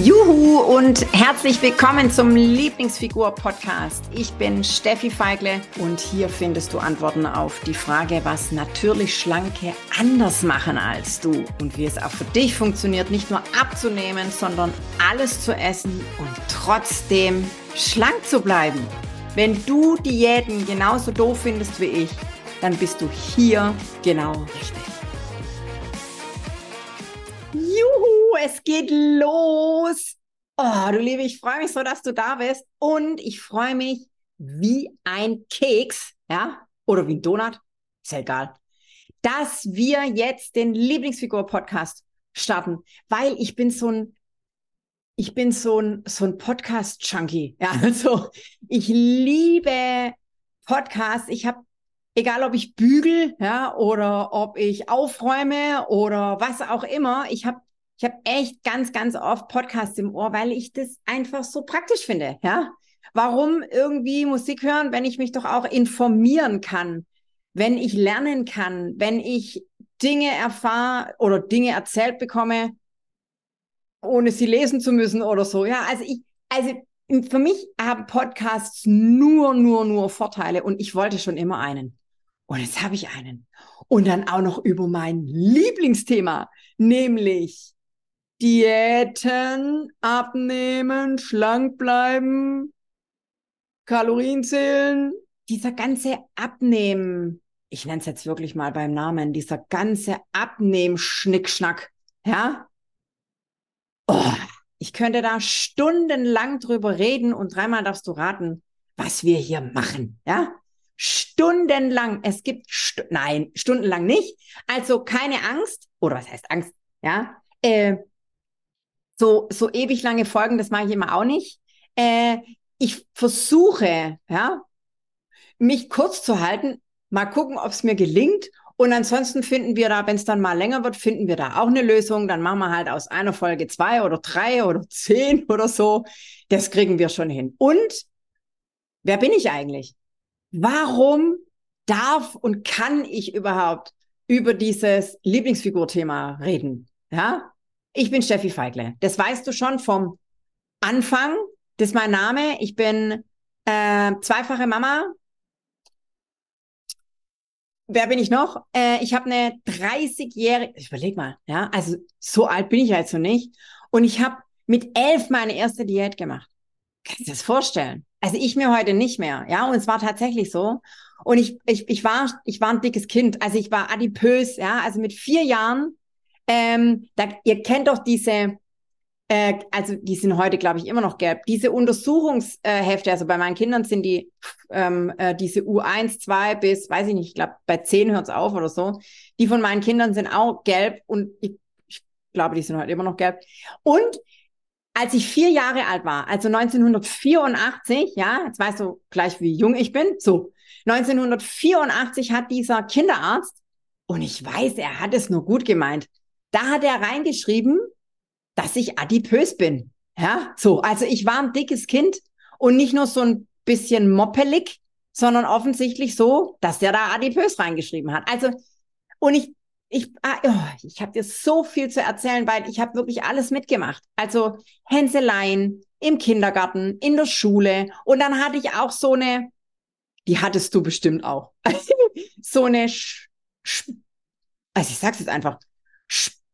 Juhu und herzlich willkommen zum Lieblingsfigur-Podcast. Ich bin Steffi Feigle und hier findest du Antworten auf die Frage, was natürlich Schlanke anders machen als du und wie es auch für dich funktioniert, nicht nur abzunehmen, sondern alles zu essen und trotzdem schlank zu bleiben. Wenn du Diäten genauso doof findest wie ich, dann bist du hier genau richtig. Juhu, es geht los. Oh, du Liebe, ich freue mich so, dass du da bist. Und ich freue mich wie ein Keks, ja, oder wie ein Donut, ist ja egal, dass wir jetzt den Lieblingsfigur-Podcast starten, weil ich bin so ein ich bin so ein, so ein Podcast-Junkie. Ja, also ich liebe Podcasts. Ich habe, egal ob ich bügel, ja, oder ob ich aufräume oder was auch immer, ich habe ich habe echt ganz, ganz oft Podcasts im Ohr, weil ich das einfach so praktisch finde, ja. Warum irgendwie Musik hören, wenn ich mich doch auch informieren kann, wenn ich lernen kann, wenn ich Dinge erfahre oder Dinge erzählt bekomme, ohne sie lesen zu müssen oder so. Ja, also ich, also für mich haben Podcasts nur, nur, nur Vorteile und ich wollte schon immer einen. Und jetzt habe ich einen. Und dann auch noch über mein Lieblingsthema, nämlich Diäten, abnehmen, schlank bleiben, Kalorien zählen. Dieser ganze Abnehmen, ich nenne es jetzt wirklich mal beim Namen, dieser ganze Abnehmen-Schnickschnack, ja, Oh, ich könnte da stundenlang drüber reden und dreimal darfst du raten, was wir hier machen. Ja, stundenlang. Es gibt, Stu nein, stundenlang nicht. Also keine Angst. Oder was heißt Angst? Ja, äh, so, so ewig lange Folgen, das mache ich immer auch nicht. Äh, ich versuche, ja, mich kurz zu halten, mal gucken, ob es mir gelingt und ansonsten finden wir da, wenn es dann mal länger wird, finden wir da auch eine Lösung. Dann machen wir halt aus einer Folge zwei oder drei oder zehn oder so. Das kriegen wir schon hin. Und wer bin ich eigentlich? Warum darf und kann ich überhaupt über dieses Lieblingsfigur-Thema reden? Ja, ich bin Steffi Feigle. Das weißt du schon vom Anfang. Das ist mein Name. Ich bin äh, zweifache Mama, wer bin ich noch? Äh, ich habe eine 30-jährige, ich überleg mal, ja, also so alt bin ich jetzt noch nicht. Und ich habe mit elf meine erste Diät gemacht. Kannst du das vorstellen? Also ich mir heute nicht mehr, ja, und es war tatsächlich so. Und ich, ich, ich war, ich war ein dickes Kind, also ich war adipös, ja, also mit vier Jahren, ähm, da, ihr kennt doch diese, äh, also die sind heute, glaube ich, immer noch gelb. Diese Untersuchungshefte, also bei meinen Kindern sind die ähm, äh, diese U1, 2 bis, weiß ich nicht, ich glaube, bei 10 hört es auf oder so. Die von meinen Kindern sind auch gelb und ich, ich glaube, die sind heute immer noch gelb. Und als ich vier Jahre alt war, also 1984, ja, jetzt weißt du gleich, wie jung ich bin, so, 1984 hat dieser Kinderarzt, und ich weiß, er hat es nur gut gemeint, da hat er reingeschrieben, dass ich adipös bin. Ja, so. Also ich war ein dickes Kind und nicht nur so ein bisschen moppelig, sondern offensichtlich so, dass der da adipös reingeschrieben hat. Also, und ich, ich, ah, oh, ich habe dir so viel zu erzählen, weil ich habe wirklich alles mitgemacht. Also Hänseleien im Kindergarten, in der Schule. Und dann hatte ich auch so eine, die hattest du bestimmt auch, so eine, Sch also ich sag's jetzt einfach,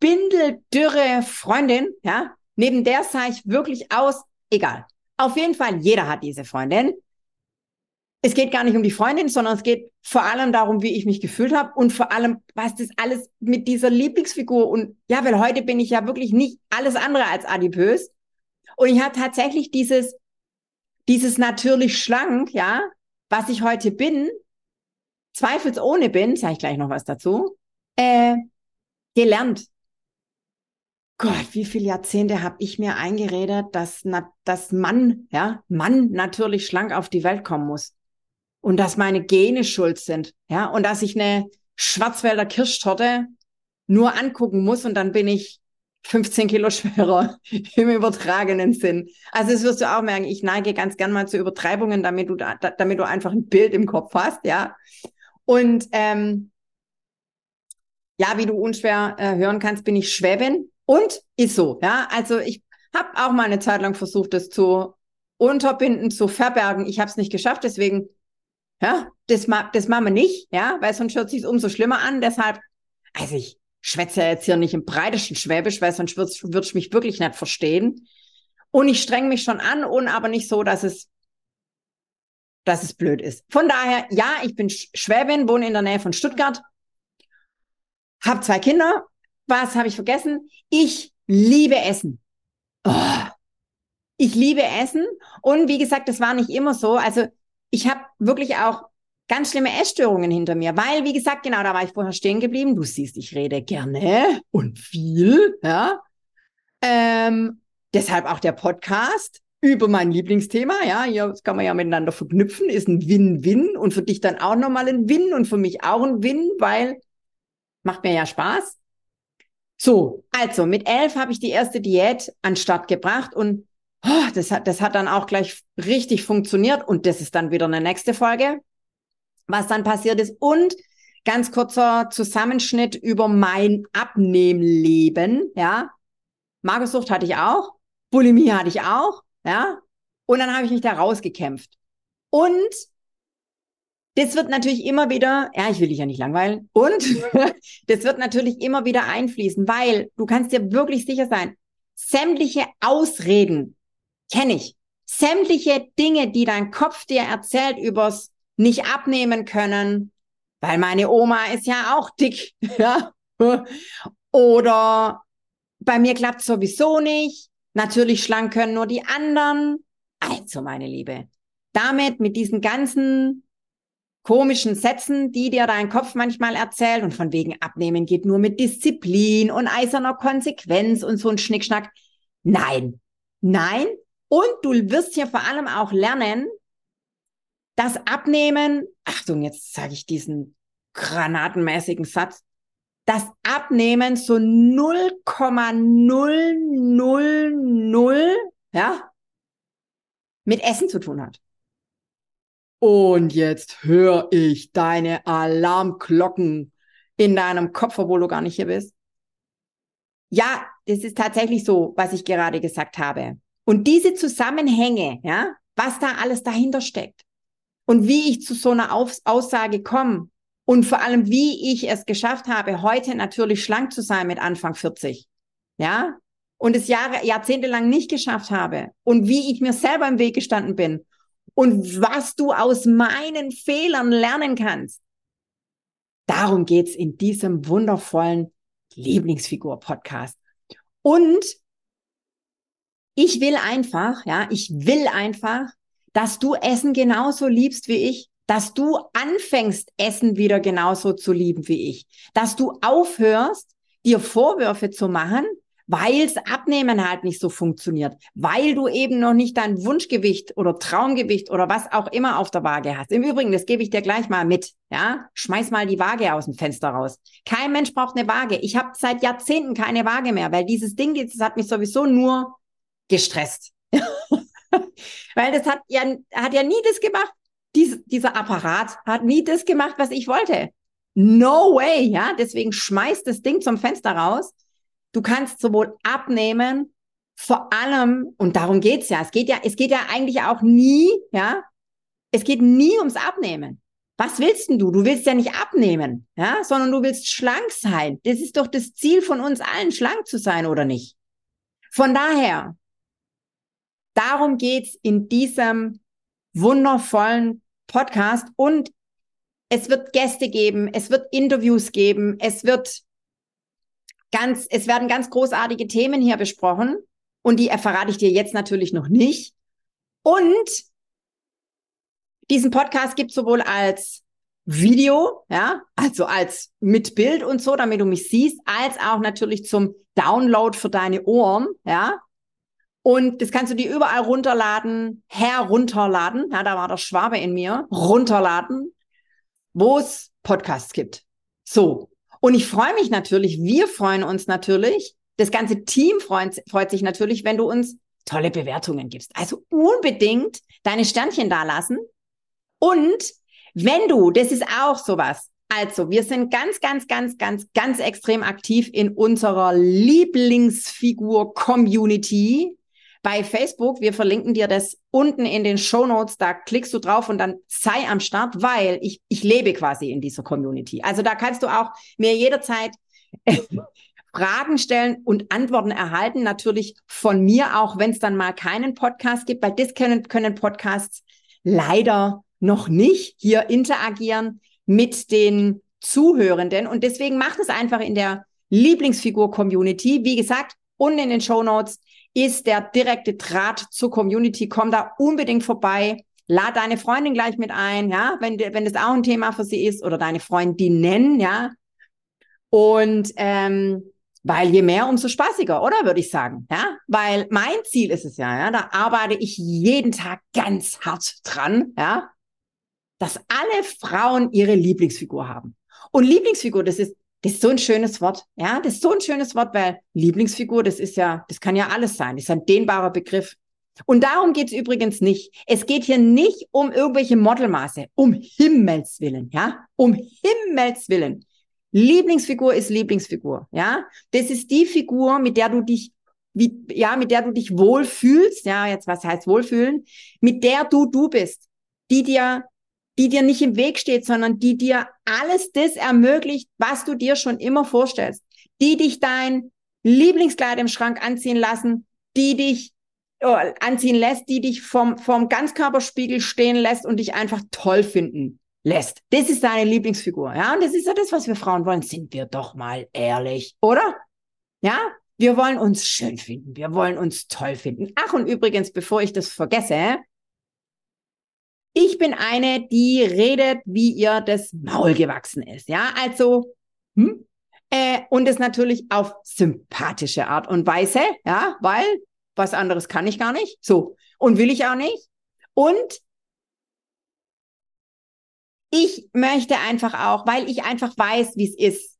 spindeldürre Freundin, ja, neben der sah ich wirklich aus, egal. Auf jeden Fall, jeder hat diese Freundin. Es geht gar nicht um die Freundin, sondern es geht vor allem darum, wie ich mich gefühlt habe und vor allem, was das alles mit dieser Lieblingsfigur und ja, weil heute bin ich ja wirklich nicht alles andere als adipös. Und ich habe tatsächlich dieses, dieses natürlich schlank, ja, was ich heute bin, zweifelsohne bin, sage ich gleich noch was dazu, äh, gelernt. Gott, wie viele Jahrzehnte habe ich mir eingeredet, dass, na, dass Mann, ja, Mann natürlich schlank auf die Welt kommen muss. Und dass meine Gene schuld sind, ja, und dass ich eine Schwarzwälder Kirschtorte nur angucken muss und dann bin ich 15 Kilo schwerer im übertragenen Sinn. Also das wirst du auch merken, ich neige ganz gern mal zu Übertreibungen, damit du, da, damit du einfach ein Bild im Kopf hast, ja. Und ähm, ja, wie du unschwer äh, hören kannst, bin ich Schwäbin und ist so, ja. Also ich Hab auch mal eine Zeit lang versucht, das zu unterbinden, zu verbergen. Ich habe es nicht geschafft, deswegen, ja, das, ma das machen wir nicht, ja, weil sonst hört sich umso schlimmer an. Deshalb, also ich schwätze ja jetzt hier nicht im breitesten Schwäbisch, weil sonst würde würd ich mich wirklich nicht verstehen. Und ich streng mich schon an und aber nicht so, dass es, dass es blöd ist. Von daher, ja, ich bin Schwäbin, wohne in der Nähe von Stuttgart, habe zwei Kinder. Was habe ich vergessen? Ich liebe Essen. Oh, ich liebe Essen und wie gesagt, das war nicht immer so. Also ich habe wirklich auch ganz schlimme Essstörungen hinter mir, weil wie gesagt, genau, da war ich vorher stehen geblieben. Du siehst, ich rede gerne und viel, ja. Ähm, deshalb auch der Podcast über mein Lieblingsthema, ja, hier das kann man ja miteinander verknüpfen, ist ein Win-Win und für dich dann auch nochmal ein Win und für mich auch ein Win, weil macht mir ja Spaß. So, also mit elf habe ich die erste Diät an Start gebracht und oh, das, hat, das hat dann auch gleich richtig funktioniert und das ist dann wieder eine nächste Folge, was dann passiert ist. Und ganz kurzer Zusammenschnitt über mein Abnehmleben, ja. Magersucht hatte ich auch, Bulimie hatte ich auch, ja. Und dann habe ich mich da rausgekämpft. Und das wird natürlich immer wieder, ja, ich will dich ja nicht langweilen. Und das wird natürlich immer wieder einfließen, weil du kannst dir wirklich sicher sein, sämtliche Ausreden kenne ich. Sämtliche Dinge, die dein Kopf dir erzählt übers nicht abnehmen können, weil meine Oma ist ja auch dick, ja. Oder bei mir klappt sowieso nicht. Natürlich schlank können nur die anderen. Also, meine Liebe, damit mit diesen ganzen komischen Sätzen, die dir dein Kopf manchmal erzählt und von wegen Abnehmen geht nur mit Disziplin und eiserner Konsequenz und so ein Schnickschnack. Nein, nein. Und du wirst hier vor allem auch lernen, dass Abnehmen, Achtung, jetzt sage ich diesen granatenmäßigen Satz, das Abnehmen so 0,000, ja, mit Essen zu tun hat. Und jetzt höre ich deine Alarmglocken in deinem Kopf, obwohl du gar nicht hier bist. Ja, das ist tatsächlich so, was ich gerade gesagt habe. Und diese Zusammenhänge, ja, was da alles dahinter steckt und wie ich zu so einer Aussage komme und vor allem, wie ich es geschafft habe, heute natürlich schlank zu sein mit Anfang 40, ja, und es Jahre, jahrzehntelang nicht geschafft habe und wie ich mir selber im Weg gestanden bin und was du aus meinen Fehlern lernen kannst. Darum geht's in diesem wundervollen Lieblingsfigur-Podcast. Und ich will einfach, ja, ich will einfach, dass du Essen genauso liebst wie ich, dass du anfängst, Essen wieder genauso zu lieben wie ich, dass du aufhörst, dir Vorwürfe zu machen, weil's Abnehmen halt nicht so funktioniert, weil du eben noch nicht dein Wunschgewicht oder Traumgewicht oder was auch immer auf der Waage hast. Im Übrigen, das gebe ich dir gleich mal mit, ja? Schmeiß mal die Waage aus dem Fenster raus. Kein Mensch braucht eine Waage. Ich habe seit Jahrzehnten keine Waage mehr, weil dieses Ding, das hat mich sowieso nur gestresst. weil das hat ja, hat ja nie das gemacht. Dies, dieser Apparat hat nie das gemacht, was ich wollte. No way, ja? Deswegen schmeiß das Ding zum Fenster raus Du kannst sowohl abnehmen, vor allem, und darum geht's ja, es geht ja, es geht ja eigentlich auch nie, ja, es geht nie ums Abnehmen. Was willst denn du? Du willst ja nicht abnehmen, ja, sondern du willst schlank sein. Das ist doch das Ziel von uns allen, schlank zu sein, oder nicht? Von daher, darum geht's in diesem wundervollen Podcast und es wird Gäste geben, es wird Interviews geben, es wird ganz, es werden ganz großartige Themen hier besprochen und die verrate ich dir jetzt natürlich noch nicht. Und diesen Podcast gibt sowohl als Video, ja, also als mit Bild und so, damit du mich siehst, als auch natürlich zum Download für deine Ohren, ja. Und das kannst du dir überall runterladen, herunterladen, ja, da war der Schwabe in mir, runterladen, wo es Podcasts gibt. So. Und ich freue mich natürlich, wir freuen uns natürlich, das ganze Team freut, freut sich natürlich, wenn du uns tolle Bewertungen gibst. Also unbedingt deine Sternchen dalassen. Und wenn du, das ist auch sowas, also wir sind ganz, ganz, ganz, ganz, ganz extrem aktiv in unserer Lieblingsfigur-Community. Bei Facebook, wir verlinken dir das unten in den Show Notes, da klickst du drauf und dann sei am Start, weil ich, ich lebe quasi in dieser Community. Also da kannst du auch mir jederzeit Fragen stellen und Antworten erhalten. Natürlich von mir auch, wenn es dann mal keinen Podcast gibt, weil das können, können Podcasts leider noch nicht hier interagieren mit den Zuhörenden. Und deswegen macht es einfach in der Lieblingsfigur-Community. Wie gesagt, unten in den Show Notes ist der direkte Draht zur Community. Komm da unbedingt vorbei. Lad deine Freundin gleich mit ein, ja, wenn, wenn das auch ein Thema für sie ist oder deine Freundinnen, ja. Und ähm, weil je mehr, umso spaßiger, oder würde ich sagen, ja? Weil mein Ziel ist es ja, ja, da arbeite ich jeden Tag ganz hart dran, ja, dass alle Frauen ihre Lieblingsfigur haben. Und Lieblingsfigur, das ist das ist so ein schönes Wort. Ja, das ist so ein schönes Wort, weil Lieblingsfigur, das ist ja, das kann ja alles sein. Das ist ein dehnbarer Begriff. Und darum geht es übrigens nicht. Es geht hier nicht um irgendwelche Modelmaße. Um Himmels Willen, ja? Um Himmels Willen. Lieblingsfigur ist Lieblingsfigur, ja? Das ist die Figur, mit der du dich wie, ja, mit der du dich wohlfühlst, ja, jetzt was heißt wohlfühlen, mit der du du bist, die dir die dir nicht im Weg steht, sondern die dir alles das ermöglicht, was du dir schon immer vorstellst. Die dich dein Lieblingskleid im Schrank anziehen lassen, die dich oh, anziehen lässt, die dich vom, vom Ganzkörperspiegel stehen lässt und dich einfach toll finden lässt. Das ist deine Lieblingsfigur. Ja, und das ist ja das, was wir Frauen wollen. Sind wir doch mal ehrlich, oder? Ja, wir wollen uns schön finden. Wir wollen uns toll finden. Ach, und übrigens, bevor ich das vergesse, ich bin eine, die redet, wie ihr das Maul gewachsen ist. Ja, also, hm? äh, und es natürlich auf sympathische Art und Weise, ja, weil was anderes kann ich gar nicht. So. Und will ich auch nicht. Und ich möchte einfach auch, weil ich einfach weiß, wie es ist,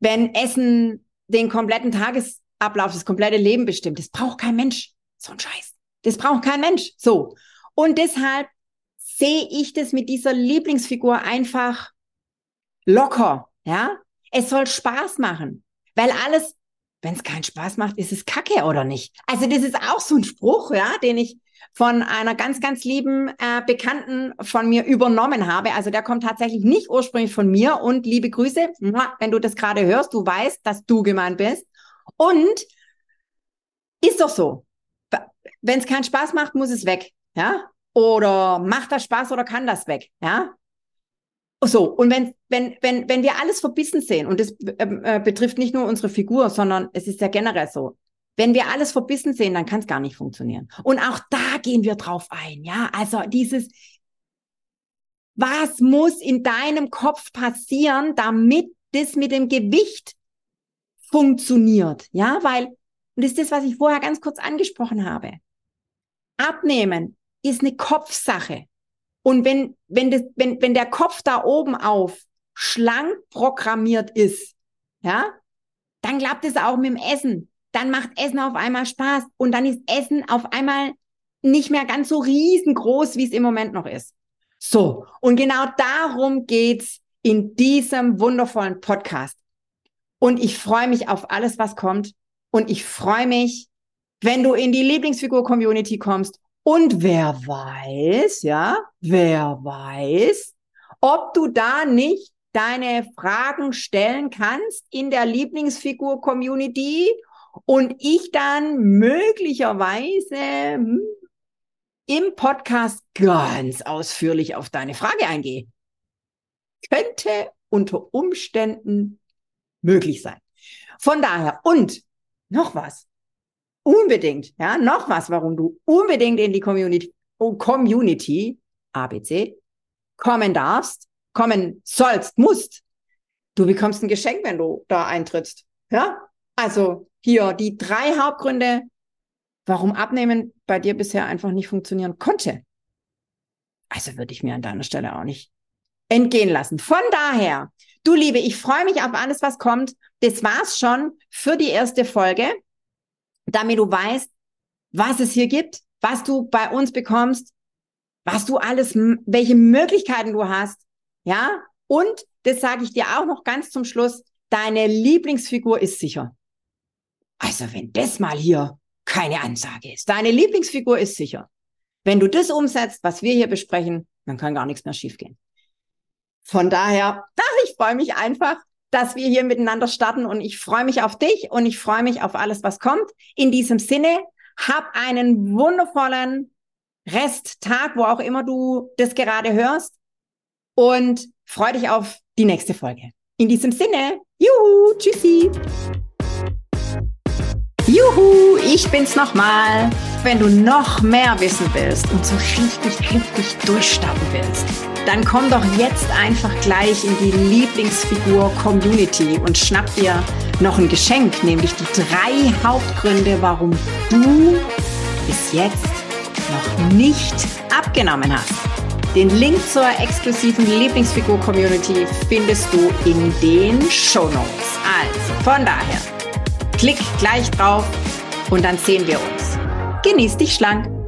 wenn Essen den kompletten Tagesablauf, das komplette Leben bestimmt. Das braucht kein Mensch. So ein Scheiß. Das braucht kein Mensch. So. Und deshalb sehe ich das mit dieser Lieblingsfigur einfach locker, ja? Es soll Spaß machen, weil alles, wenn es keinen Spaß macht, ist es Kacke oder nicht? Also das ist auch so ein Spruch, ja, den ich von einer ganz, ganz lieben äh, Bekannten von mir übernommen habe. Also der kommt tatsächlich nicht ursprünglich von mir und liebe Grüße, wenn du das gerade hörst, du weißt, dass du gemeint bist. Und ist doch so. Wenn es keinen Spaß macht, muss es weg. Ja, oder macht das Spaß oder kann das weg? Ja? So, und wenn, wenn, wenn, wenn wir alles verbissen sehen, und das ähm, äh, betrifft nicht nur unsere Figur, sondern es ist ja generell so, wenn wir alles verbissen sehen, dann kann es gar nicht funktionieren. Und auch da gehen wir drauf ein, ja. Also dieses, was muss in deinem Kopf passieren, damit das mit dem Gewicht funktioniert, ja, weil, und das ist das, was ich vorher ganz kurz angesprochen habe. Abnehmen ist eine Kopfsache. Und wenn, wenn, das, wenn, wenn der Kopf da oben auf schlank programmiert ist, ja, dann klappt es auch mit dem Essen. Dann macht Essen auf einmal Spaß und dann ist Essen auf einmal nicht mehr ganz so riesengroß, wie es im Moment noch ist. So. Und genau darum geht's in diesem wundervollen Podcast. Und ich freue mich auf alles, was kommt. Und ich freue mich, wenn du in die Lieblingsfigur-Community kommst und wer weiß, ja, wer weiß, ob du da nicht deine Fragen stellen kannst in der Lieblingsfigur-Community und ich dann möglicherweise hm, im Podcast ganz ausführlich auf deine Frage eingehe. Könnte unter Umständen möglich sein. Von daher, und noch was unbedingt, ja, noch was, warum du unbedingt in die Community, oh, Community, ABC, kommen darfst, kommen sollst, musst. Du bekommst ein Geschenk, wenn du da eintrittst. Ja? Also hier die drei Hauptgründe, warum Abnehmen bei dir bisher einfach nicht funktionieren konnte. Also würde ich mir an deiner Stelle auch nicht entgehen lassen. Von daher, du Liebe, ich freue mich auf alles, was kommt. Das war's schon für die erste Folge damit du weißt, was es hier gibt, was du bei uns bekommst, was du alles, welche Möglichkeiten du hast, ja? Und das sage ich dir auch noch ganz zum Schluss, deine Lieblingsfigur ist sicher. Also wenn das mal hier keine Ansage ist. Deine Lieblingsfigur ist sicher. Wenn du das umsetzt, was wir hier besprechen, dann kann gar nichts mehr schiefgehen. Von daher, ach, ich freue mich einfach, dass wir hier miteinander starten und ich freue mich auf dich und ich freue mich auf alles, was kommt. In diesem Sinne, hab einen wundervollen Resttag, wo auch immer du das gerade hörst und freu dich auf die nächste Folge. In diesem Sinne, juhu, tschüssi. Juhu, ich bin's nochmal. Wenn du noch mehr wissen willst und so richtig, richtig durchstarten willst, dann komm doch jetzt einfach gleich in die Lieblingsfigur Community und schnapp dir noch ein Geschenk, nämlich die drei Hauptgründe, warum du bis jetzt noch nicht abgenommen hast. Den Link zur exklusiven Lieblingsfigur-Community findest du in den Show Notes. Also, von daher, klick gleich drauf und dann sehen wir uns. Genieß dich schlank.